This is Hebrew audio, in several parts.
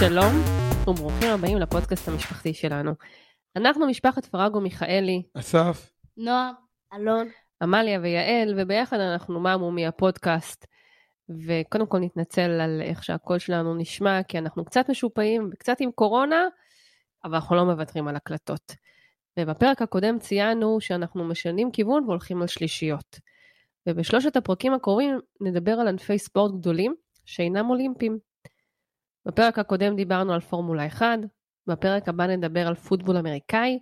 שלום וברוכים הבאים לפודקאסט המשפחתי שלנו. אנחנו משפחת פרגו מיכאלי, אסף, נועה, אלון, עמליה ויעל, וביחד אנחנו ממומי הפודקאסט. וקודם כל נתנצל על איך שהקול שלנו נשמע, כי אנחנו קצת משופעים וקצת עם קורונה, אבל אנחנו לא מוותרים על הקלטות. ובפרק הקודם ציינו שאנחנו משנים כיוון והולכים על שלישיות. ובשלושת הפרקים הקרובים נדבר על ענפי ספורט גדולים שאינם אולימפיים. בפרק הקודם דיברנו על פורמולה 1, בפרק הבא נדבר על פוטבול אמריקאי,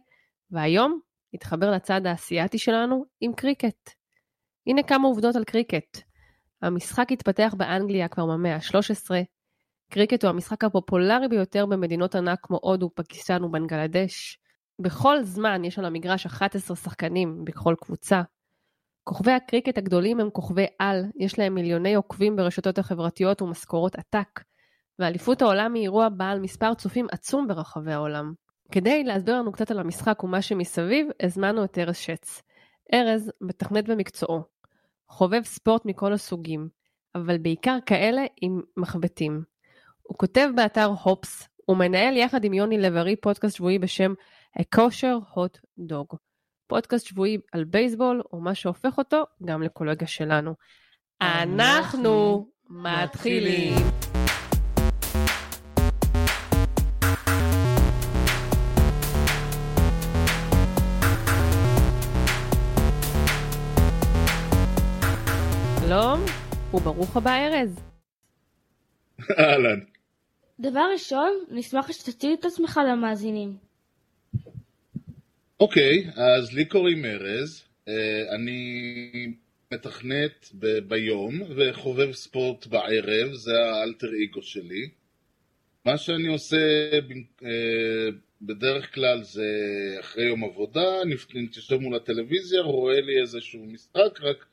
והיום נתחבר לצד האסייתי שלנו עם קריקט. הנה כמה עובדות על קריקט. המשחק התפתח באנגליה כבר במאה ה-13. קריקט הוא המשחק הפופולרי ביותר במדינות ענק כמו הודו, פקיסטן ובנגלדש. בכל זמן יש על המגרש 11 שחקנים בכל קבוצה. כוכבי הקריקט הגדולים הם כוכבי על, יש להם מיליוני עוקבים ברשתות החברתיות ומשכורות עתק, ואליפות העולם היא אירוע בעל מספר צופים עצום ברחבי העולם. כדי להסביר לנו קצת על המשחק ומה שמסביב, הזמנו את ארז שץ. ארז מתכנת במקצועו, חובב ספורט מכל הסוגים, אבל בעיקר כאלה עם מחבטים. הוא כותב באתר הופס, ומנהל יחד עם יוני לב-ארי פודקאסט שבועי בשם A kosher hot dog. פודקאסט שבועי על בייסבול, ומה שהופך אותו גם לקולגה שלנו. אנחנו מתחילים. וברוך הבא ארז. אהלן. דבר ראשון, נשמח שתציג את עצמך למאזינים. אוקיי, אז לי קוראים ארז, אה, אני מתכנת ב- ביום וחובב ספורט בערב, זה האלטר אגו שלי. מה שאני עושה אה, בדרך כלל זה אחרי יום עבודה, נפ- נתיישב מול הטלוויזיה, רואה לי איזשהו משחק, רק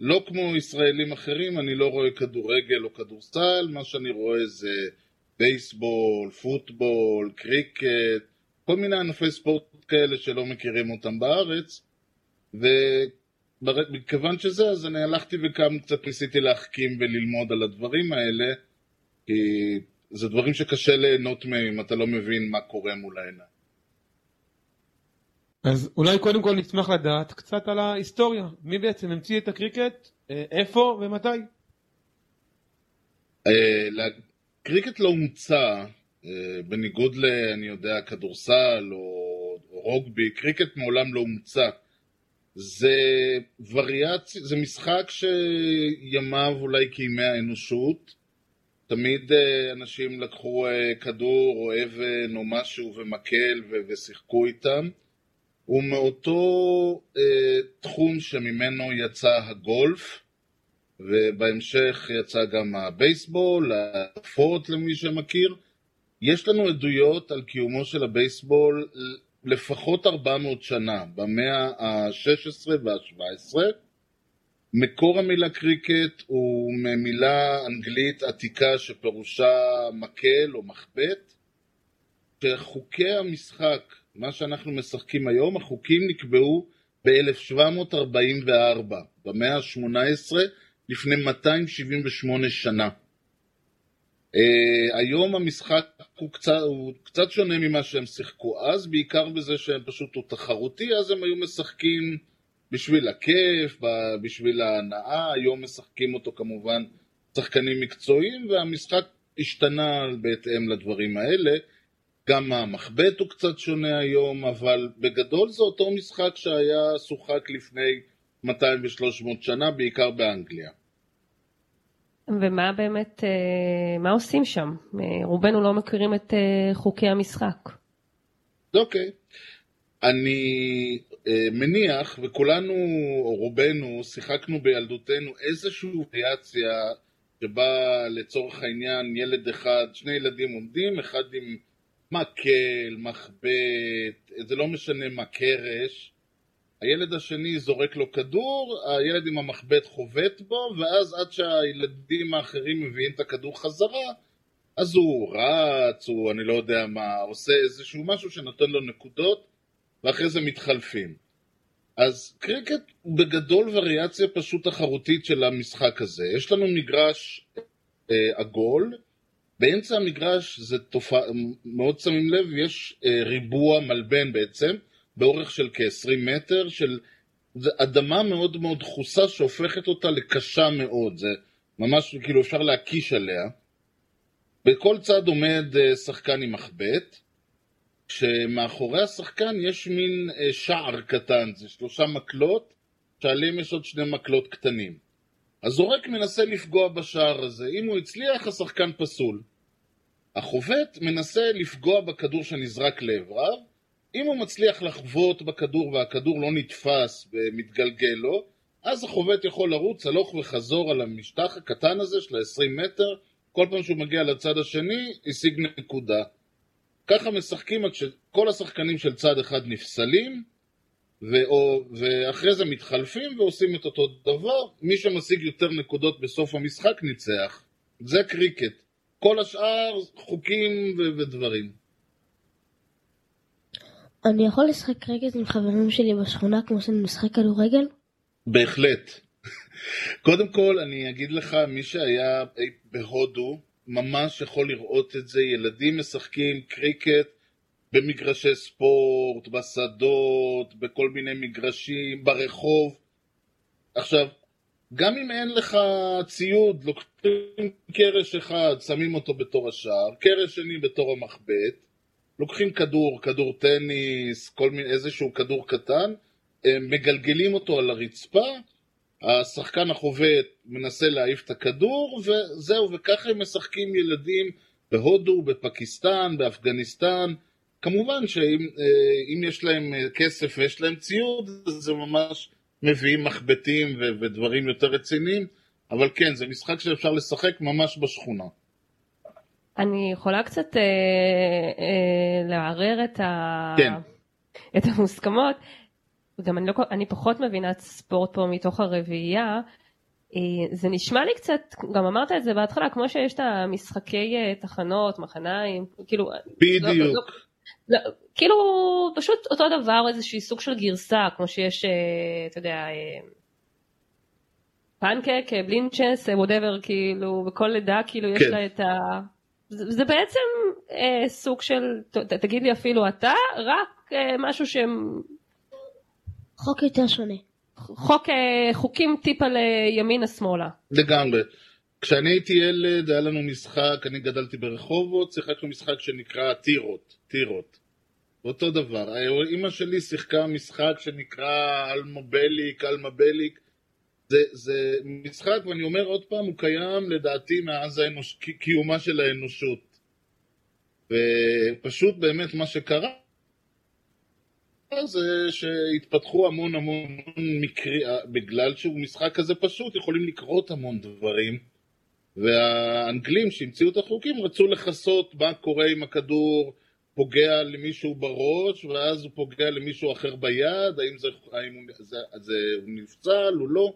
לא כמו ישראלים אחרים, אני לא רואה כדורגל או כדורסל, מה שאני רואה זה בייסבול, פוטבול, קריקט, כל מיני ענפי ספורט כאלה שלא מכירים אותם בארץ, ומכיוון שזה, אז אני הלכתי וכאן קצת ניסיתי להחכים וללמוד על הדברים האלה, כי זה דברים שקשה ליהנות מהם אם אתה לא מבין מה קורה מול העיניים. אז אולי קודם כל נשמח לדעת קצת על ההיסטוריה, מי בעצם המציא את הקריקט, אה, איפה ומתי. אה, קריקט לא הומצא, אה, בניגוד ל... אני יודע, כדורסל או, רוגבי, קריקט מעולם לא הומצא. זה וריאציה, זה משחק שימיו אולי כימי האנושות. תמיד אנשים לקחו כדור או אבן או משהו ומקל ושיחקו איתם. הוא מאותו אה, תחום שממנו יצא הגולף, ובהמשך יצא גם הבייסבול, הפורט למי שמכיר. יש לנו עדויות על קיומו של הבייסבול לפחות 400 שנה, במאה ה-16 וה-17. מקור המילה קריקט הוא ממילה אנגלית עתיקה שפירושה מקל או מחבט, שחוקי המשחק, מה שאנחנו משחקים היום, החוקים נקבעו ב-1744, במאה ה-18, לפני 278 שנה. Uh, היום המשחק הוא קצת, הוא קצת שונה ממה שהם שיחקו אז, בעיקר בזה שהם פשוט הוא תחרותי, אז הם היו משחקים בשביל הכיף, בשביל ההנאה, היום משחקים אותו כמובן שחקנים מקצועיים, והמשחק השתנה בהתאם לדברים האלה. גם המחבט הוא קצת שונה היום, אבל בגדול זה אותו משחק שהיה שוחק לפני 200 ו-300 שנה, בעיקר באנגליה. ומה באמת, אה, מה עושים שם? אה, רובנו לא מכירים את אה, חוקי המשחק. אוקיי. אני מניח, וכולנו, או רובנו, שיחקנו בילדותנו איזושהי וריאציה שבה לצורך העניין ילד אחד, שני ילדים עומדים, אחד עם מקל, מחבט, זה לא משנה מה, קרש. הילד השני זורק לו כדור, הילד עם המחבט חובט בו, ואז עד שהילדים האחרים מביאים את הכדור חזרה, אז הוא רץ, הוא אני לא יודע מה, עושה איזשהו משהו שנותן לו נקודות, ואחרי זה מתחלפים. אז קריקט הוא בגדול וריאציה פשוט תחרותית של המשחק הזה. יש לנו מגרש אה, עגול, באמצע המגרש זה תופעה, מאוד שמים לב, יש אה, ריבוע מלבן בעצם, באורך של כ-20 מטר, של אדמה מאוד מאוד דחוסה שהופכת אותה לקשה מאוד, זה ממש כאילו אפשר להקיש עליה. בכל צד עומד אה, שחקן עם מחבט, שמאחורי השחקן יש מין אה, שער קטן, זה שלושה מקלות, שעליהם יש עוד שני מקלות קטנים. הזורק מנסה לפגוע בשער הזה, אם הוא הצליח השחקן פסול. החובט מנסה לפגוע בכדור שנזרק לעבריו, אם הוא מצליח לחבוט בכדור והכדור לא נתפס ומתגלגל לו, אז החובט יכול לרוץ הלוך וחזור על המשטח הקטן הזה של ה-20 מטר, כל פעם שהוא מגיע לצד השני, השיג נקודה. ככה משחקים עד שכל השחקנים של צד אחד נפסלים, ואו, ואחרי זה מתחלפים ועושים את אותו דבר, מי שמשיג יותר נקודות בסוף המשחק ניצח. זה קריקט. כל השאר חוקים ו- ודברים. אני יכול לשחק קריקט עם חברים שלי בשכונה כמו שאני משחק כדורגל? בהחלט. קודם כל, אני אגיד לך, מי שהיה בהודו, ממש יכול לראות את זה. ילדים משחקים קריקט במגרשי ספורט, בשדות, בכל מיני מגרשים, ברחוב. עכשיו, גם אם אין לך ציוד, לוקחים קרש אחד, שמים אותו בתור השער, קרש שני בתור המחבט, לוקחים כדור, כדור טניס, כל מיני, איזשהו כדור קטן, מגלגלים אותו על הרצפה, השחקן החובט מנסה להעיף את הכדור, וזהו, וככה הם משחקים ילדים בהודו, בפקיסטן, באפגניסטן. כמובן שאם אה, יש להם אה, כסף ויש להם ציוד, זה ממש מביאים מחבטים ודברים יותר רציניים, אבל כן, זה משחק שאפשר לשחק ממש בשכונה. אני יכולה קצת אה, אה, לערער את, ה... כן. את המוסכמות. וגם אני, לא, אני פחות מבינה ספורט פה מתוך הרביעייה. אה, זה נשמע לי קצת, גם אמרת את זה בהתחלה, כמו שיש את המשחקי אה, תחנות, מחניים, כאילו... בדיוק. לא, לא, לא, כאילו פשוט אותו דבר, איזושהי סוג של גרסה, כמו שיש, אה, אתה יודע, פנקייק, בלינצ'ס, whatever, כאילו, בכל מדינה כאילו יש כן. לה את ה... זה, זה בעצם אה, סוג של, ת, תגיד לי אפילו אתה, רק אה, משהו שהם חוק יותר שונה. חוק, אה, חוקים טיפה לימינה-שמאלה. לגמרי. כשאני הייתי ילד היה לנו משחק, אני גדלתי ברחובות, שיחקנו משחק שנקרא טירות, טירות. אותו דבר. אימא שלי שיחקה משחק שנקרא אלמובליק, אלמבליק. זה, זה משחק, ואני אומר עוד פעם, הוא קיים לדעתי מאז האנוש... קיומה של האנושות. ופשוט באמת מה שקרה זה שהתפתחו המון המון מקרים, בגלל שהוא משחק כזה פשוט, יכולים לקרות המון דברים. והאנגלים שהמציאו את החוקים רצו לכסות מה קורה אם הכדור פוגע למישהו בראש, ואז הוא פוגע למישהו אחר ביד, האם זה, האם הוא, זה, זה, הוא נפצל או לא,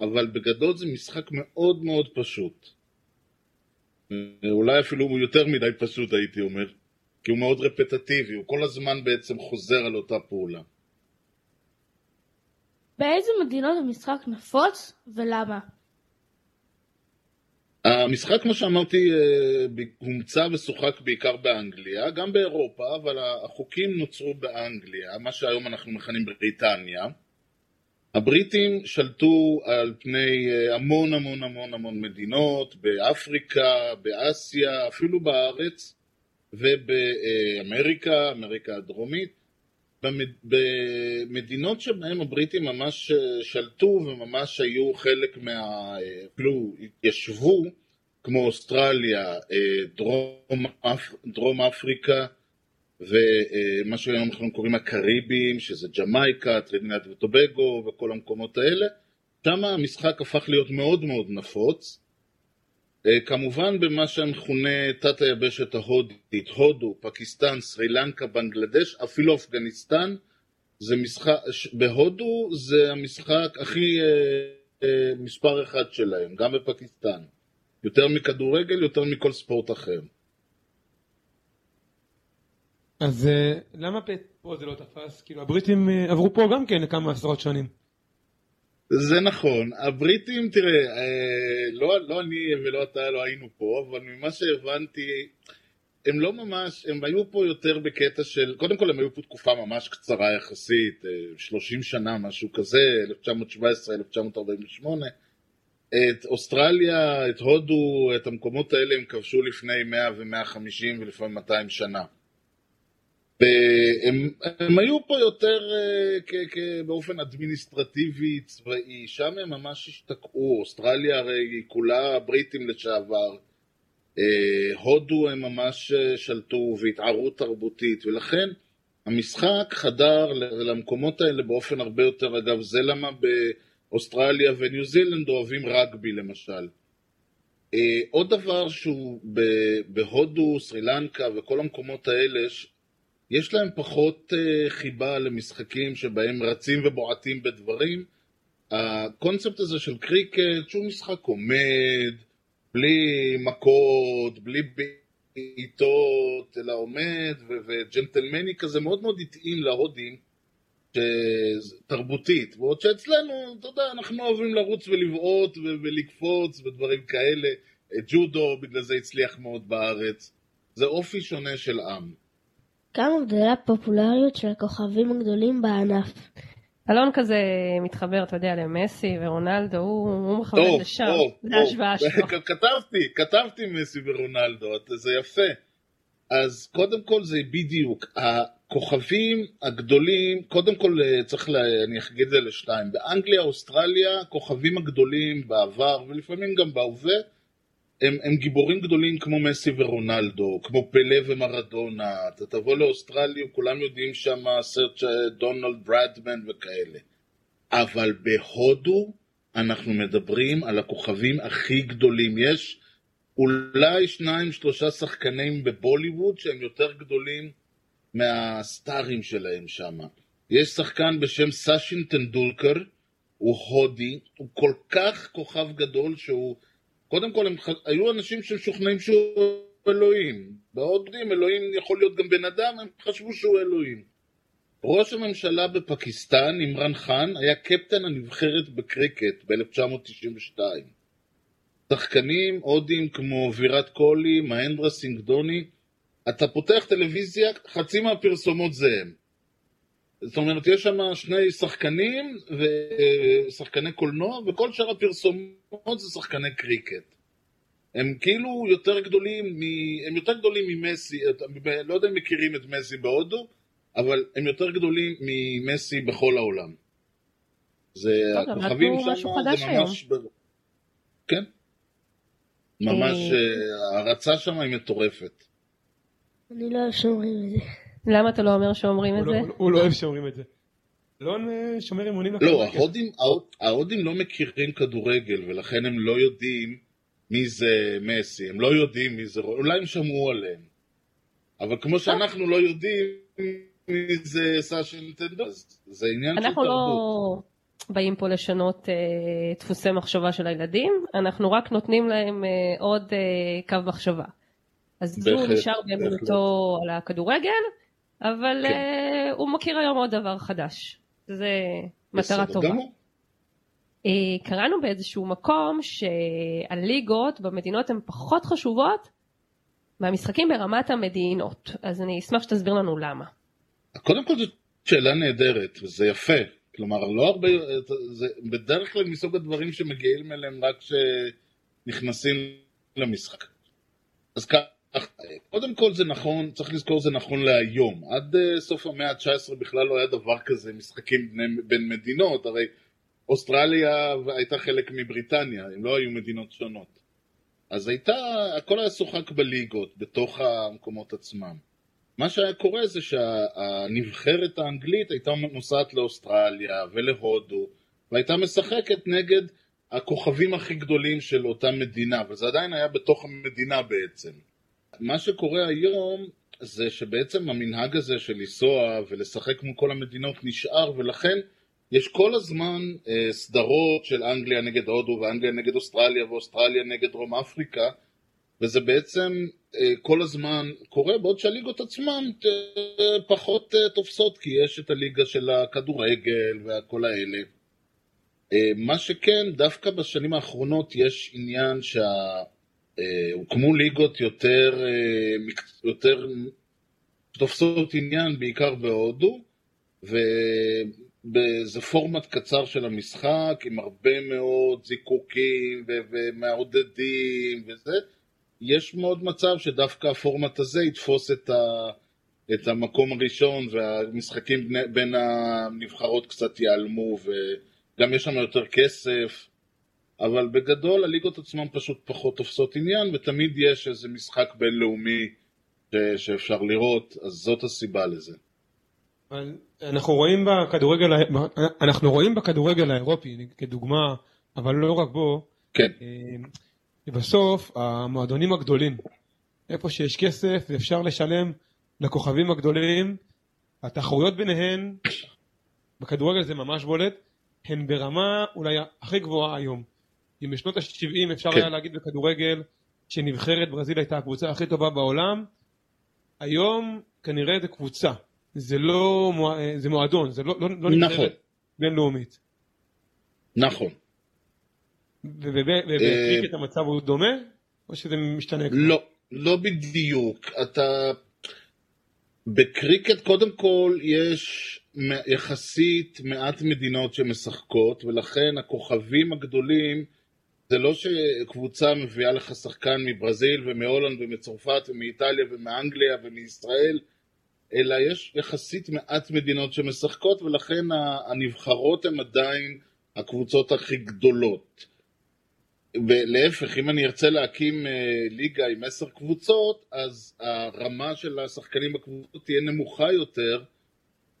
אבל בגדול זה משחק מאוד מאוד פשוט. אולי אפילו הוא יותר מדי פשוט הייתי אומר. כי הוא מאוד רפטטיבי, הוא כל הזמן בעצם חוזר על אותה פעולה. באיזה מדינות המשחק נפוץ ולמה? המשחק, כמו שאמרתי, אה, הומצא ושוחק בעיקר באנגליה, גם באירופה, אבל החוקים נוצרו באנגליה, מה שהיום אנחנו מכנים בריטניה. הבריטים שלטו על פני אה, המון המון המון המון מדינות, באפריקה, באסיה, אפילו בארץ, ובאמריקה, אמריקה הדרומית, במדינות שבהן הבריטים ממש שלטו וממש היו חלק מה... אפילו התיישבו, כמו אוסטרליה, דרום, אפ... דרום אפריקה ומה שהיום אנחנו קוראים הקריבים, שזה ג'מייקה, טריניאט וטובגו וכל המקומות האלה, שם המשחק הפך להיות מאוד מאוד נפוץ. אה, כמובן במה שמכונה תת היבשת ההודית, הודו, פקיסטן, סרי לנקה, בנגלדש, אפילו אפגניסטן, זה משחק, בהודו זה המשחק הכי אה, אה, מספר אחד שלהם, גם בפקיסטן. יותר מכדורגל, יותר מכל ספורט אחר. אז אה, למה פה זה לא תפס? כאילו הבריטים עברו פה גם כן לכמה עשרות שנים. זה נכון. הבריטים, תראה, אה, לא, לא אני ולא אתה לא היינו פה, אבל ממה שהבנתי, הם לא ממש, הם היו פה יותר בקטע של, קודם כל הם היו פה תקופה ממש קצרה יחסית, 30 שנה, משהו כזה, 1917-1948. את אוסטרליה, את הודו, את המקומות האלה הם כבשו לפני 100 ו-150 ולפעמים 200 שנה. והם הם היו פה יותר uh, באופן אדמיניסטרטיבי צבאי, שם הם ממש השתקעו, אוסטרליה הרי היא כולה בריטים לשעבר, uh, הודו הם ממש uh, שלטו והתערו תרבותית, ולכן המשחק חדר למקומות האלה באופן הרבה יותר, אגב זה למה באוסטרליה וניו זילנד אוהבים רגבי למשל. עוד דבר שהוא בהודו, סרי לנקה וכל המקומות האלה, יש להם פחות uh, חיבה למשחקים שבהם רצים ובועטים בדברים. הקונספט הזה של קריקט, שהוא משחק עומד, בלי מכות, בלי בעיטות, אלא עומד וג'נטלמני כזה, מאוד מאוד התאים להודים, תרבותית. בעוד שאצלנו, אתה יודע, אנחנו אוהבים לרוץ ולבעוט ולקפוץ ודברים כאלה. ג'ודו, בגלל זה הצליח מאוד בארץ. זה אופי שונה של עם. כמה גדולה הפופולריות של הכוכבים הגדולים בענף. אלון כזה מתחבר, אתה יודע, למסי ורונלדו, הוא, הוא מכוון לשם, זה ההשוואה שלו. כתבתי, כתבתי מסי ורונלדו, זה יפה. אז קודם כל זה בדיוק, הכוכבים הגדולים, קודם כל צריך, לה, אני אגיד את זה לשתיים, באנגליה, אוסטרליה, הכוכבים הגדולים בעבר ולפעמים גם בהווה, הם, הם גיבורים גדולים כמו מסי ורונלדו, כמו פלא ומרדונה, אתה תבוא לאוסטרליה, כולם יודעים שם סרט דונלד ברדמן וכאלה. אבל בהודו אנחנו מדברים על הכוכבים הכי גדולים. יש אולי שניים שלושה שחקנים בבוליווד שהם יותר גדולים מהסטארים שלהם שם. יש שחקן בשם סאשין טנדולקר, הוא הודי, הוא כל כך כוכב גדול שהוא קודם כל, הם היו אנשים שמשוכנעים שהוא אלוהים. בהודים אלוהים יכול להיות גם בן אדם, הם חשבו שהוא אלוהים. ראש הממשלה בפקיסטן, אימרן חאן, היה קפטן הנבחרת בקריקט ב-1992. שחקנים הודים כמו וירת קולי, מהנדרה סינגדוני, אתה פותח טלוויזיה, חצי מהפרסומות זה הם. זאת אומרת, יש שם שני שחקנים ושחקני קולנוע, וכל שאר הפרסומות זה שחקני קריקט. הם כאילו יותר גדולים, מ... הם יותר גדולים ממסי, לא יודע אם מכירים את מסי בהודו, אבל הם יותר גדולים ממסי בכל העולם. זה, הכוכבים שם זה ממש... ב... כן. ממש, אה, ההרצה שם היא מטורפת. אני לא שומרים את זה. למה אתה לא אומר שאומרים את לא- זה? הוא לא אוהב שאומרים את זה. לא שומר אמונים לא, ההודים, לא מכירים כדורגל ולכן הם לא יודעים מי זה מסי, הם לא יודעים מי זה, אולי הם שמעו עליהם. אבל כמו שאנחנו לא יודעים מי זה סאשי נטנדו, זה עניין של תרבות. אנחנו לא באים פה לשנות אה, דפוסי מחשבה של הילדים, אנחנו רק נותנים להם אה, עוד אה, קו מחשבה. אז הוא נשאר באמונתו על הכדורגל, אבל כן. uh, הוא מכיר היום עוד דבר חדש. זה מטרה טובה. גמור. Uh, קראנו באיזשהו מקום שהליגות במדינות הן פחות חשובות מהמשחקים ברמת המדינות. אז אני אשמח שתסביר לנו למה. קודם כל זאת שאלה נהדרת, וזה יפה. כלומר, לא הרבה, זה בדרך כלל מסוג הדברים שמגיעים אליהם רק כשנכנסים למשחק. אז ככה. קודם כל זה נכון, צריך לזכור זה נכון להיום. עד uh, סוף המאה ה-19 בכלל לא היה דבר כזה, משחקים בין מדינות, הרי אוסטרליה הייתה חלק מבריטניה, הם לא היו מדינות שונות. אז הייתה, הכל היה שוחק בליגות, בתוך המקומות עצמם. מה שהיה קורה זה שהנבחרת האנגלית הייתה נוסעת לאוסטרליה ולהודו, והייתה משחקת נגד הכוכבים הכי גדולים של אותה מדינה, וזה עדיין היה בתוך המדינה בעצם. מה שקורה היום זה שבעצם המנהג הזה של לנסוע ולשחק מול כל המדינות נשאר ולכן יש כל הזמן אה, סדרות של אנגליה נגד הודו ואנגליה נגד אוסטרליה ואוסטרליה נגד דרום אפריקה וזה בעצם אה, כל הזמן קורה בעוד שהליגות עצמן אה, פחות אה, תופסות כי יש את הליגה של הכדורגל וכל האלה. אה, מה שכן, דווקא בשנים האחרונות יש עניין שהוקמו ליגות יותר, אה, יותר תופסות עניין, בעיקר בהודו, ובאיזה פורמט קצר של המשחק, עם הרבה מאוד זיקוקים ומעודדים וזה, יש מאוד מצב שדווקא הפורמט הזה יתפוס את, ה, את המקום הראשון והמשחקים בין הנבחרות קצת ייעלמו וגם יש שם יותר כסף אבל בגדול הליגות עצמן פשוט פחות תופסות עניין ותמיד יש איזה משחק בינלאומי ש- שאפשר לראות, אז זאת הסיבה לזה. אנחנו רואים בכדורגל, אנחנו רואים בכדורגל האירופי כדוגמה, אבל לא רק בו, כן, אה, ובסוף המועדונים הגדולים, איפה שיש כסף ואפשר לשלם לכוכבים הגדולים, התחרויות ביניהן, בכדורגל זה ממש בולט, הן ברמה אולי הכי גבוהה היום. אם בשנות ה-70 אפשר כן. היה להגיד בכדורגל שנבחרת ברזיל הייתה הקבוצה הכי טובה בעולם, היום כנראה זה קבוצה, זה לא מוע- זה מועדון, זה לא, לא, לא נכון. נבחרת בינלאומית. נכון. ובקריקט המצב הוא דומה, או שזה משתנה? כבר? לא, לא בדיוק. אתה... בקריקט קודם כל יש יחסית מעט מדינות שמשחקות, ולכן הכוכבים הגדולים זה לא שקבוצה מביאה לך שחקן מברזיל ומהולנד ומצרפת ומאיטליה ומאנגליה ומישראל, אלא יש יחסית מעט מדינות שמשחקות, ולכן הנבחרות הן עדיין הקבוצות הכי גדולות. ולהפך, אם אני ארצה להקים אה, ליגה עם עשר קבוצות, אז הרמה של השחקנים בקבוצות תהיה נמוכה יותר.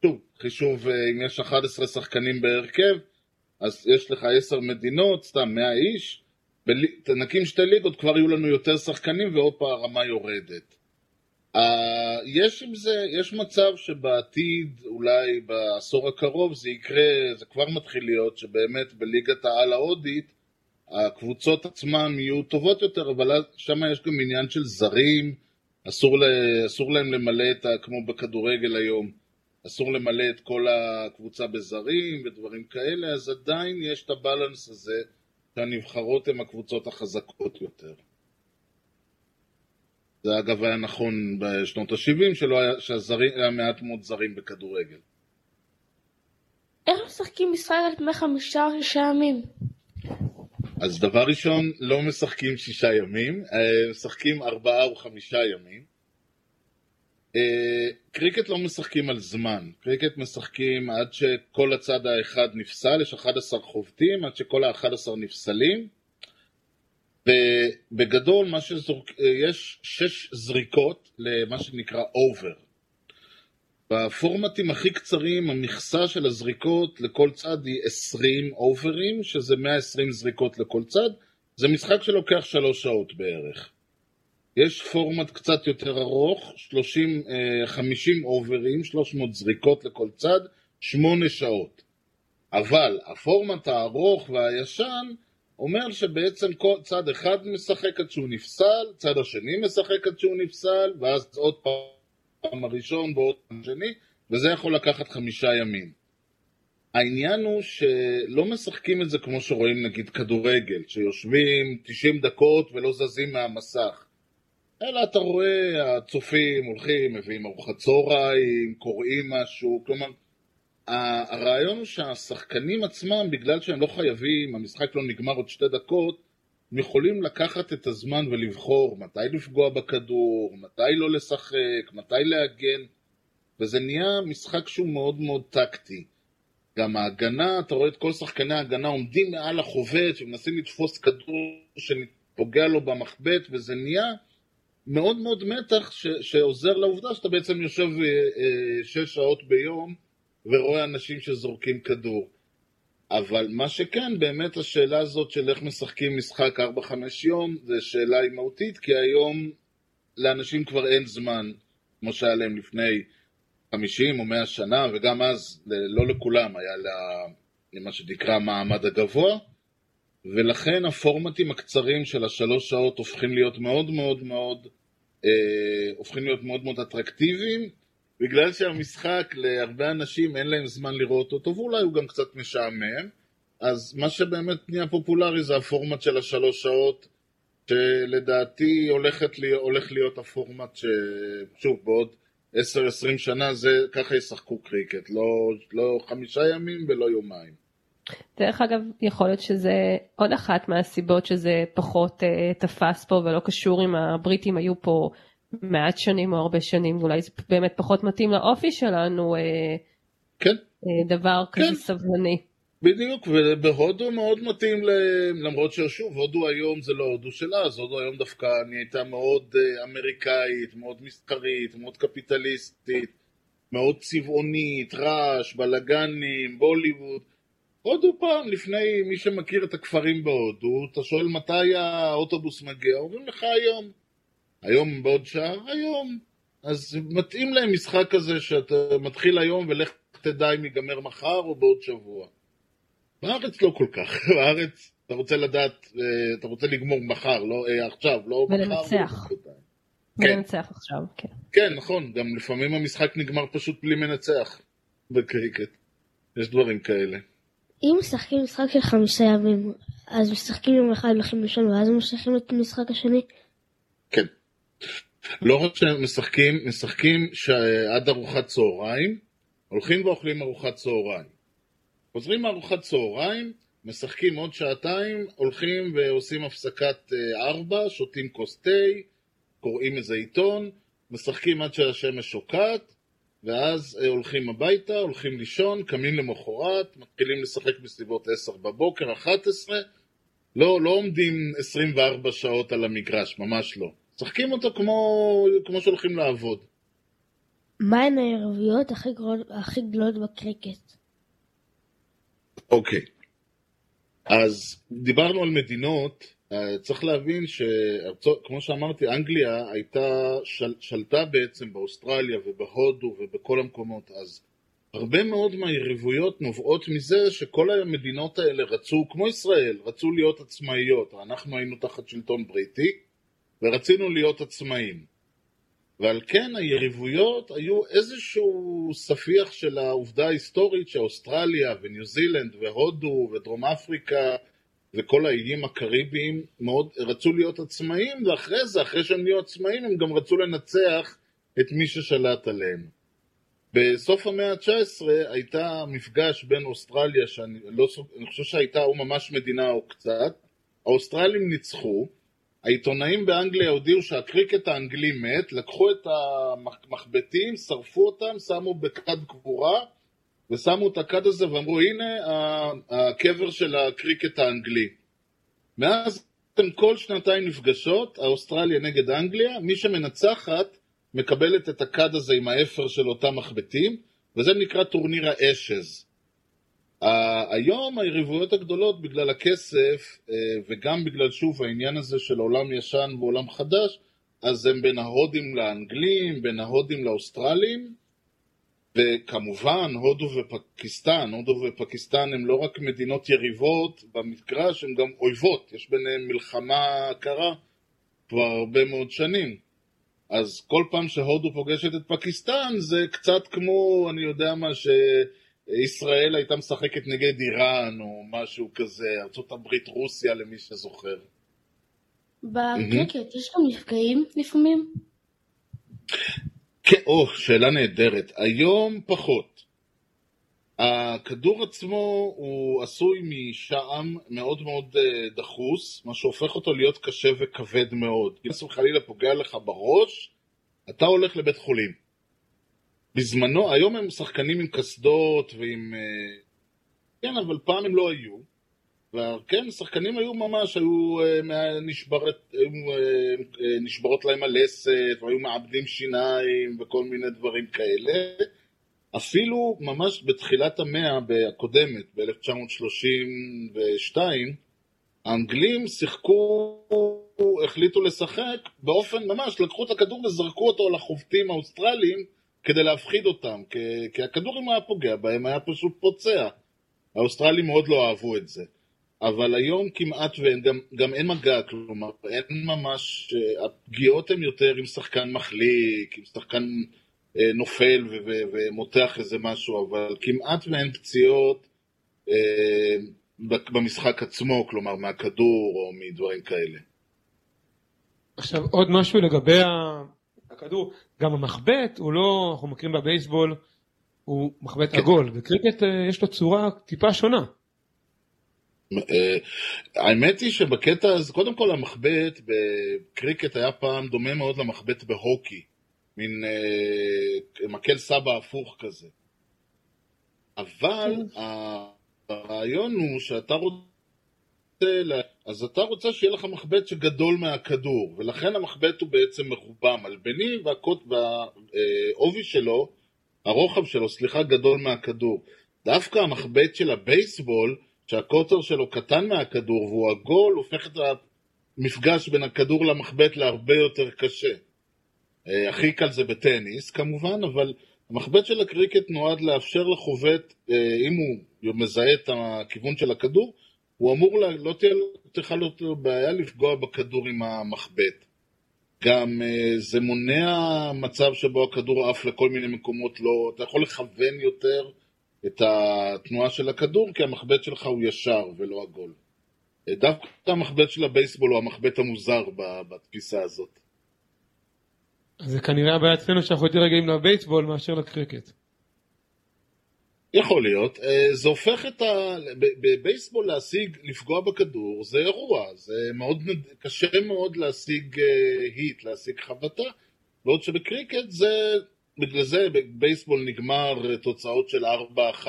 שוב, חישוב, אה, אם יש 11 שחקנים בהרכב, אז יש לך עשר מדינות, סתם 100 איש, נקים שתי ליגות, כבר יהיו לנו יותר שחקנים והופה הרמה יורדת. Uh, יש עם זה, יש מצב שבעתיד, אולי בעשור הקרוב, זה יקרה, זה כבר מתחיל להיות, שבאמת בליגת העל ההודית, הקבוצות עצמן יהיו טובות יותר, אבל שם יש גם עניין של זרים, אסור, ל, אסור להם למלא את ה... כמו בכדורגל היום, אסור למלא את כל הקבוצה בזרים ודברים כאלה, אז עדיין יש את הבלנס הזה, שהנבחרות הן הקבוצות החזקות יותר. זה אגב היה נכון בשנות ה-70, שלא היה, שהזרים, היה מעט מאוד זרים בכדורגל. איך משחקים ישראל על פני חמישה או שישה ימים? אז דבר ראשון, לא משחקים שישה ימים, אה, משחקים ארבעה או חמישה ימים. אה, קריקט לא משחקים על זמן, קריקט משחקים עד שכל הצד האחד נפסל, יש 11 חובטים, עד שכל ה-11 נפסלים. ובגדול, מי שזורק, אה, יש שש זריקות למה שנקרא over. בפורמטים הכי קצרים, המכסה של הזריקות לכל צד היא 20 אוברים, שזה 120 זריקות לכל צד. זה משחק שלוקח שלוש שעות בערך. יש פורמט קצת יותר ארוך, 30, אה, 50 אוברים, 300 זריקות לכל צד, 8 שעות. אבל הפורמט הארוך והישן אומר שבעצם צד אחד משחק עד שהוא נפסל, צד השני משחק עד שהוא נפסל, ואז עוד פעם הראשון ועוד פעם השני, וזה יכול לקחת חמישה ימים. העניין הוא שלא משחקים את זה כמו שרואים נגיד כדורגל, שיושבים 90 דקות ולא זזים מהמסך. אלא אתה רואה, הצופים הולכים, מביאים ארוחת צהריים, קוראים משהו, כלומר, הרעיון הוא שהשחקנים עצמם, בגלל שהם לא חייבים, המשחק לא נגמר עוד שתי דקות, הם יכולים לקחת את הזמן ולבחור מתי לפגוע בכדור, מתי לא לשחק, מתי להגן, וזה נהיה משחק שהוא מאוד מאוד טקטי. גם ההגנה, אתה רואה את כל שחקני ההגנה עומדים מעל החובט ומנסים לתפוס כדור שפוגע לו במחבט, וזה נהיה מאוד מאוד מתח ש- שעוזר לעובדה שאתה בעצם יושב אה, אה, שש שעות ביום ורואה אנשים שזורקים כדור. אבל מה שכן, באמת השאלה הזאת של איך משחקים משחק 4-5 יום, זה שאלה היא מהותית, כי היום לאנשים כבר אין זמן, כמו שהיה להם לפני 50 או 100 שנה, וגם אז לא לכולם היה לה, מה שנקרא המעמד הגבוה, ולכן הפורמטים הקצרים של השלוש שעות הופכים להיות מאוד מאוד מאוד, אה, הופכים להיות מאוד מאוד אטרקטיביים, בגלל שהמשחק להרבה אנשים אין להם זמן לראות אותו, ואולי הוא גם קצת משעמם, אז מה שבאמת נהיה פופולרי זה הפורמט של השלוש שעות, שלדעתי הולכת להיות, הולך להיות הפורמט ששוב בעוד 10-20 שנה זה ככה ישחקו קריקט, לא, לא חמישה ימים ולא יומיים. דרך אגב, יכול להיות שזה עוד אחת מהסיבות שזה פחות uh, תפס פה ולא קשור אם הבריטים היו פה מעט שנים או הרבה שנים, ואולי זה באמת פחות מתאים לאופי שלנו, uh, כן. uh, דבר כן. כזה סבלני. בדיוק, ובהודו מאוד מתאים להם, למרות ששוב, הודו היום זה לא הודו שלה, אז הודו היום דווקא נהייתה מאוד אה, אמריקאית, מאוד מסחרית, מאוד קפיטליסטית, מאוד צבעונית, רעש, בלאגנים, בוליווד. הודו פעם, לפני מי שמכיר את הכפרים בהודו, אתה שואל מתי האוטובוס מגיע, אומרים לך היום. היום בעוד שעה? היום. אז מתאים להם משחק כזה שאתה מתחיל היום ולך תדע אם ייגמר מחר או בעוד שבוע. בארץ לא כל כך, בארץ אתה רוצה לדעת, אה, אתה רוצה לגמור מחר, לא אה, עכשיו, לא מחר. ולנצח. לא מחרתיים. כן. ולנצח עכשיו, כן. כן, נכון, גם לפעמים המשחק נגמר פשוט בלי מנצח בקריקט. יש דברים כאלה. אם משחקים משחק של חמישה ימים, אז משחקים יום אחד, הולכים לישון, ואז ממשיכים את המשחק השני? כן. לא רק שהם משחקים, משחקים שעד ארוחת צהריים, הולכים ואוכלים ארוחת צהריים. חוזרים מארוחת צהריים, משחקים עוד שעתיים, הולכים ועושים הפסקת אה, ארבע, שותים כוס תה, קוראים איזה עיתון, משחקים עד שהשמש שוקעת, ואז אה, הולכים הביתה, הולכים לישון, קמים למחרת, מתחילים לשחק בסביבות עשר בבוקר, אחת עשרה, לא, לא עומדים 24 שעות על המגרש, ממש לא. משחקים אותו כמו, כמו שהולכים לעבוד. מהן הערביות הכי הכי גדולות בקריקט? אוקיי. אז דיברנו על מדינות, צריך להבין שכמו שאמרתי, אנגליה הייתה, של, שלטה בעצם באוסטרליה ובהודו ובכל המקומות, אז הרבה מאוד מהיריבויות נובעות מזה שכל המדינות האלה רצו, כמו ישראל, רצו להיות עצמאיות. אנחנו היינו תחת שלטון בריטי ורצינו להיות עצמאים. ועל כן היריבויות היו איזשהו ספיח של העובדה ההיסטורית שאוסטרליה וניו זילנד והודו ודרום אפריקה וכל האיים הקריביים מאוד רצו להיות עצמאים, ואחרי זה, אחרי שהם נהיו עצמאים, הם גם רצו לנצח את מי ששלט עליהם. בסוף המאה ה-19 הייתה מפגש בין אוסטרליה, שאני לא, אני חושב שהייתה או ממש מדינה או קצת, האוסטרלים ניצחו, העיתונאים באנגליה הודיעו שהקריקט האנגלי מת, לקחו את המחבטים, שרפו אותם, שמו בכד קבורה ושמו את הכד הזה ואמרו הנה הקבר של הקריקט האנגלי. מאז הן כל שנתיים נפגשות, האוסטרליה נגד אנגליה, מי שמנצחת מקבלת את הכד הזה עם האפר של אותם מחבטים, וזה נקרא טורניר ה Ashes. היום היריבויות הגדולות בגלל הכסף אה, וגם בגלל שוב העניין הזה של עולם ישן ועולם חדש אז הם בין ההודים לאנגלים, בין ההודים לאוסטרלים וכמובן הודו ופקיסטן, הודו ופקיסטן הם לא רק מדינות יריבות במגרש, הן גם אויבות, יש ביניהן מלחמה קרה כבר הרבה מאוד שנים אז כל פעם שהודו פוגשת את פקיסטן זה קצת כמו, אני יודע מה, ש... ישראל הייתה משחקת נגד איראן או משהו כזה, ארה"ב רוסיה למי שזוכר. בקריקט יש גם נפגעים לפעמים? או, שאלה נהדרת. היום פחות. הכדור עצמו הוא עשוי משעם מאוד מאוד אה, דחוס, מה שהופך אותו להיות קשה וכבד מאוד. אם חלילה פוגע לך בראש, אתה הולך לבית חולים. בזמנו, היום הם שחקנים עם קסדות ועם... אה, כן, אבל פעם הם לא היו. וכן, שחקנים היו ממש, היו אה, נשברת, היו אה, נשברות להם הלסת, והיו מאבדים שיניים וכל מיני דברים כאלה. אפילו ממש בתחילת המאה הקודמת, ב-1932, האנגלים שיחקו, החליטו לשחק באופן ממש, לקחו את הכדור וזרקו אותו על החובטים האוסטרליים כדי להפחיד אותם, כי, כי הכדור אם היה פוגע בהם היה פשוט פוצע. האוסטרלים מאוד לא אהבו את זה. אבל היום כמעט ואין, גם, גם אין מגע, כלומר, אין ממש, אה, הפגיעות הן יותר עם שחקן מחליק, עם שחקן אה, נופל ו- ו- ומותח איזה משהו, אבל כמעט ואין פציעות. אה, במשחק עצמו, כלומר מהכדור או מדברים כאלה. עכשיו עוד משהו לגבי הכדור, גם המחבט הוא לא, אנחנו מכירים בבייסבול, הוא מחבט כן. עגול, וקריקט אה, יש לו צורה טיפה שונה. אה, האמת היא שבקטע הזה, קודם כל המחבט בקריקט היה פעם דומה מאוד למחבט בהוקי, מין אה, מקל סבא הפוך כזה. אבל כן. הרעיון הוא שאתה רוצה, אז אתה רוצה שיהיה לך מחבט שגדול מהכדור, ולכן המחבט הוא בעצם מרובע מלבני, והעובי שלו, הרוחב שלו, סליחה, גדול מהכדור. דווקא המחבט של הבייסבול, שהקוטר שלו קטן מהכדור והוא עגול, הופך את המפגש בין הכדור למחבט להרבה יותר קשה. אה, הכי קל זה בטניס כמובן, אבל המחבט של הקריקט נועד לאפשר לחובט, אה, אם הוא מזהה את הכיוון של הכדור, הוא אמור, לה, לא תהיה לו בעיה לפגוע בכדור עם המחבט. גם אה, זה מונע מצב שבו הכדור עף לכל מיני מקומות לא, אתה יכול לכוון יותר את התנועה של הכדור, כי המחבט שלך הוא ישר ולא עגול. אה, דווקא המחבט של הבייסבול הוא המחבט המוזר בתפיסה הזאת. זה כנראה הבעיה אצלנו שאנחנו יותר רגילים לבייסבול מאשר לקריקט. יכול להיות. אה, זה הופך את ה... בבייסבול להשיג, לפגוע בכדור, זה אירוע. זה מאוד קשה מאוד להשיג היט, להשיג חבטה. בעוד שבקריקט זה בגלל זה בייסבול נגמר תוצאות של 4-1,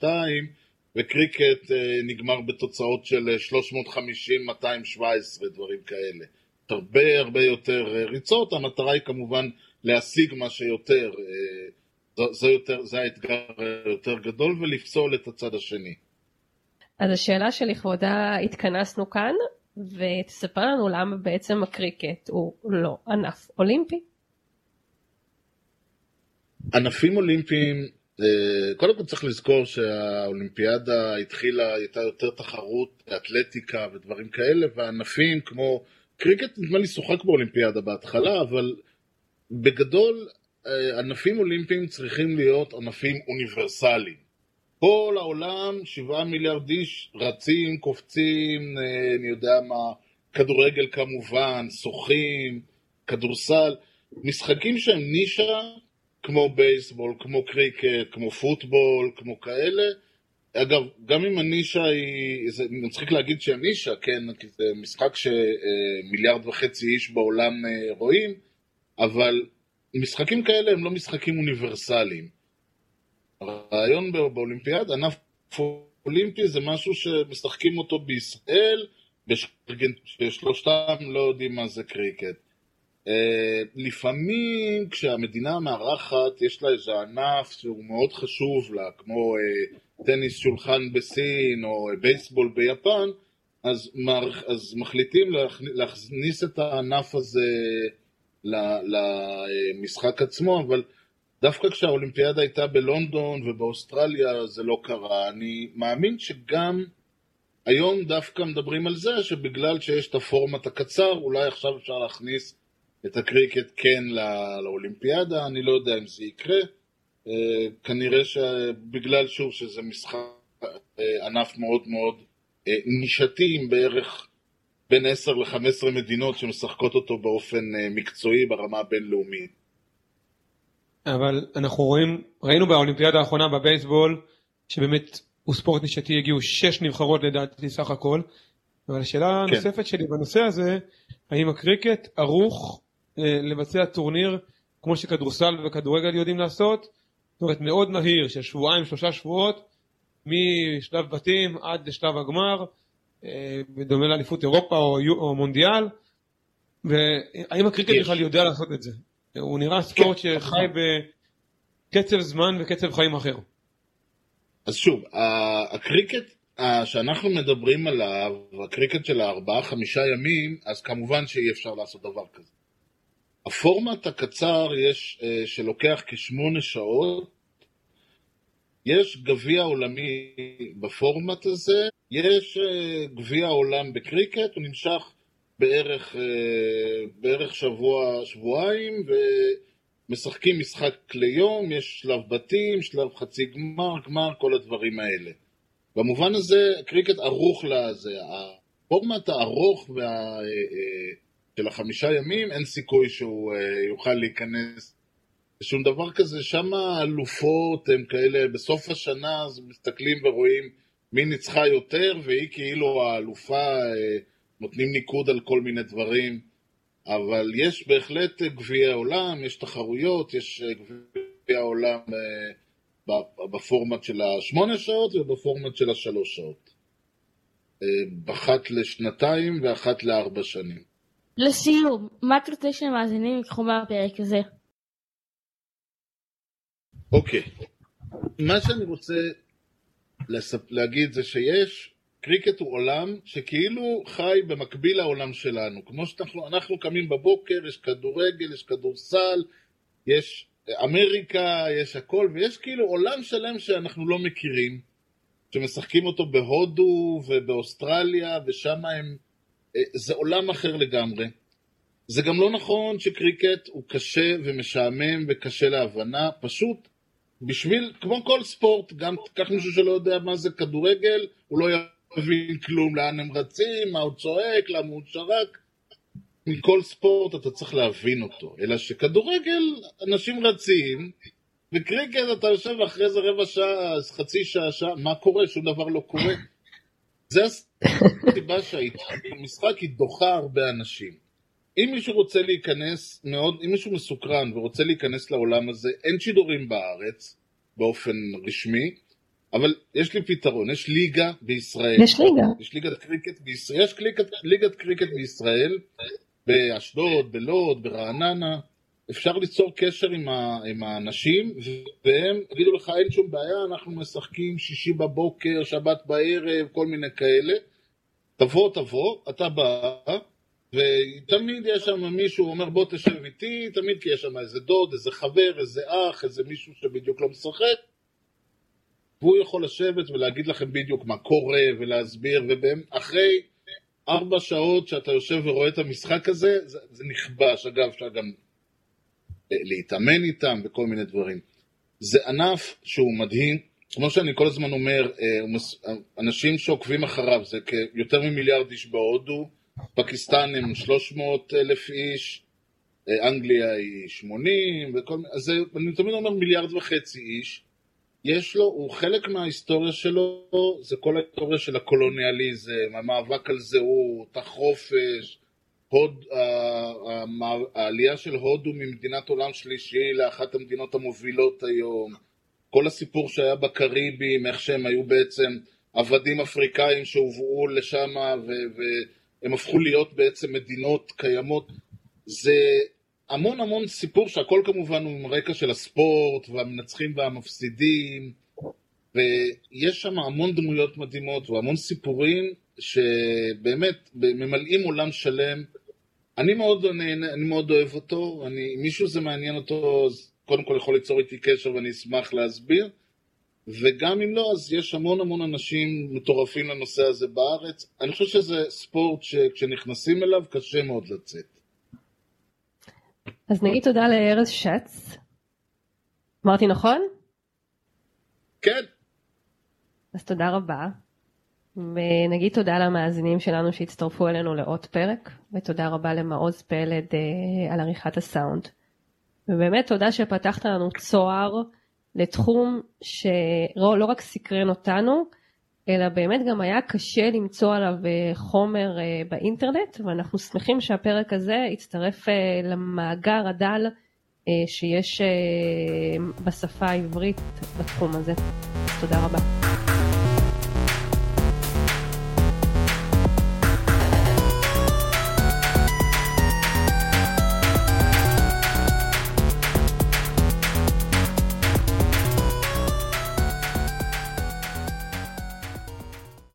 7-2, וקריקט אה, נגמר בתוצאות של 350-217, דברים כאלה. הרבה הרבה יותר אה, ריצות, המטרה היא כמובן להשיג מה שיותר, אה, זה, יותר, זה האתגר היותר גדול, ולפסול את הצד השני. אז השאלה שלכבודה התכנסנו כאן, ותספר לנו למה בעצם הקריקט הוא לא ענף אולימפי. ענפים אולימפיים, אה, קודם כל צריך לזכור שהאולימפיאדה התחילה, הייתה יותר תחרות, אתלטיקה ודברים כאלה, וענפים כמו, קריקט נדמה לי שוחק באולימפיאדה בהתחלה, אבל בגדול אה, ענפים אולימפיים צריכים להיות ענפים אוניברסליים. כל העולם, שבעה מיליארד איש רצים, קופצים, אה, אני יודע מה, כדורגל כמובן, שוחים, כדורסל, משחקים שהם נישה כמו בייסבול, כמו קריקט, כמו פוטבול, כמו כאלה. אגב, גם אם הנישה היא, זה מצחיק להגיד שהיא הנישה, כן, כי זה משחק שמיליארד וחצי איש בעולם אה, רואים, אבל משחקים כאלה הם לא משחקים אוניברסליים. הרעיון באולימפיאד, ענף אולימפי זה משהו שמשחקים אותו בישראל, בשלושתם לא יודעים מה זה קריקט. אה, לפעמים כשהמדינה המארחת יש לה איזה ענף שהוא מאוד חשוב לה, כמו אה, טניס שולחן בסין או אה, בייסבול ביפן, אז, מערכ... אז מחליטים להכניס את הענף הזה למשחק עצמו, אבל דווקא כשהאולימפיאדה הייתה בלונדון ובאוסטרליה זה לא קרה. אני מאמין שגם היום דווקא מדברים על זה שבגלל שיש את הפורמט הקצר, אולי עכשיו אפשר להכניס את הקריקט כן לאולימפיאדה, אני לא יודע אם זה יקרה. אה, כנראה שבגלל שוב שזה משחק אה, ענף מאוד מאוד אה, נישתי עם בערך בין 10 ל-15 מדינות שמשחקות אותו באופן מקצועי ברמה הבינלאומית. אבל אנחנו רואים, ראינו באולימפיאדה האחרונה בבייסבול שבאמת הוא ספורט נישתי, הגיעו שש נבחרות לדעתי סך הכל. אבל השאלה כן. הנוספת שלי בנושא הזה, האם הקריקט ערוך לבצע טורניר כמו שכדורסל וכדורגל יודעים לעשות, זאת אומרת מאוד מהיר של שבועיים שלושה שבועות משלב בתים עד לשלב הגמר, אה, בדומה לאליפות אירופה או, או מונדיאל, והאם הקריקט בכלל יודע לעשות את זה? הוא נראה ספורט שחי בקצב זמן וקצב חיים אחר. אז שוב, הקריקט שאנחנו מדברים עליו, הקריקט של הארבעה חמישה ימים, אז כמובן שאי אפשר לעשות דבר כזה. הפורמט הקצר יש, אה, שלוקח כשמונה שעות, יש גביע עולמי בפורמט הזה, יש אה, גביע עולם בקריקט, הוא נמשך בערך, אה, בערך שבוע, שבועיים, ומשחקים משחק ליום, יש שלב בתים, שלב חצי גמר, גמר, כל הדברים האלה. במובן הזה קריקט ערוך לזה. הפורמט הארוך וה... אה, אה, של החמישה ימים, אין סיכוי שהוא אה, יוכל להיכנס שום דבר כזה. שם האלופות הם כאלה, בסוף השנה אז מסתכלים ורואים מי ניצחה יותר, והיא כאילו האלופה, נותנים ניקוד על כל מיני דברים. אבל יש בהחלט גביע עולם, יש תחרויות, יש גביע עולם בפורמט של השמונה שעות ובפורמט של השלוש שעות. אחת לשנתיים ואחת לארבע שנים. לסיום, מה אתה רוצה שהמאזינים ייקחו מהפרק הזה? אוקיי. מה שאני רוצה להגיד זה שיש, קריקט הוא עולם שכאילו חי במקביל לעולם שלנו. כמו שאנחנו קמים בבוקר, יש כדורגל, יש כדורסל, יש אמריקה, יש הכל, ויש כאילו עולם שלם שאנחנו לא מכירים, שמשחקים אותו בהודו ובאוסטרליה, ושם הם... זה עולם אחר לגמרי. זה גם לא נכון שקריקט הוא קשה ומשעמם וקשה להבנה, פשוט בשביל, כמו כל ספורט, גם קח מישהו שלא יודע מה זה כדורגל, הוא לא יבין כלום לאן הם רצים, מה הוא צועק, למה הוא שרק. מכל ספורט אתה צריך להבין אותו, אלא שכדורגל אנשים רצים, וקריקט אתה יושב אחרי איזה רבע שעה, חצי שעה, שעה, מה קורה? שום דבר לא קורה. זה הסיבה שהמשחק היא דוחה הרבה אנשים. אם מישהו רוצה להיכנס מאוד, אם מישהו מסוקרן ורוצה להיכנס לעולם הזה, אין שידורים בארץ באופן רשמי, אבל יש לי פתרון, יש ליגה בישראל. יש ליגה. יש ליגת קריקט בישראל, יש ליגת, ליגת קריקט בישראל, באשדוד, בלוד, ברעננה. אפשר ליצור קשר עם, ה, עם האנשים, והם יגידו לך אין שום בעיה, אנחנו משחקים שישי בבוקר, שבת בערב, כל מיני כאלה. תבוא, תבוא, אתה בא, ותמיד יש שם מישהו אומר בוא תשב איתי, תמיד כי יש שם איזה דוד, איזה חבר, איזה אח, איזה מישהו שבדיוק לא משחק. והוא יכול לשבת ולהגיד לכם בדיוק מה קורה ולהסביר, ואחרי ארבע שעות שאתה יושב ורואה את המשחק הזה, זה, זה נכבש. אגב, אפשר גם להתאמן איתם וכל מיני דברים. זה ענף שהוא מדהים, כמו שאני כל הזמן אומר, אה, אנשים שעוקבים אחריו, זה יותר ממיליארד איש בהודו, פקיסטן הם 300 אלף איש, אה, אנגליה היא 80, וכל, אז אני תמיד אומר מיליארד וחצי איש. יש לו, הוא חלק מההיסטוריה שלו, זה כל ההיסטוריה של הקולוניאליזם, המאבק על זהות, החופש, הוד, העלייה של הודו ממדינת עולם שלישי לאחת המדינות המובילות היום, כל הסיפור שהיה בקריבים, איך שהם היו בעצם עבדים אפריקאים שהובאו לשם והם הפכו להיות בעצם מדינות קיימות, זה המון המון סיפור שהכל כמובן הוא עם רקע של הספורט והמנצחים והמפסידים ויש שם המון דמויות מדהימות והמון סיפורים שבאמת ממלאים עולם שלם. אני מאוד נהנה, אני מאוד אוהב אותו, אני, אם מישהו זה מעניין אותו, אז קודם כל יכול ליצור איתי קשר ואני אשמח להסביר, וגם אם לא, אז יש המון המון אנשים מטורפים לנושא הזה בארץ. אני חושב שזה ספורט שכשנכנסים אליו קשה מאוד לצאת. אז נגיד תודה לארז שץ. אמרתי נכון? כן. אז תודה רבה. ונגיד תודה למאזינים שלנו שהצטרפו אלינו לעוד פרק, ותודה רבה למעוז פלד אה, על עריכת הסאונד. ובאמת תודה שפתחת לנו צוהר לתחום שלא לא רק סקרן אותנו, אלא באמת גם היה קשה למצוא עליו אה, חומר אה, באינטרנט, ואנחנו שמחים שהפרק הזה יצטרף אה, למאגר הדל שיש בשפה העברית בתחום הזה. תודה רבה.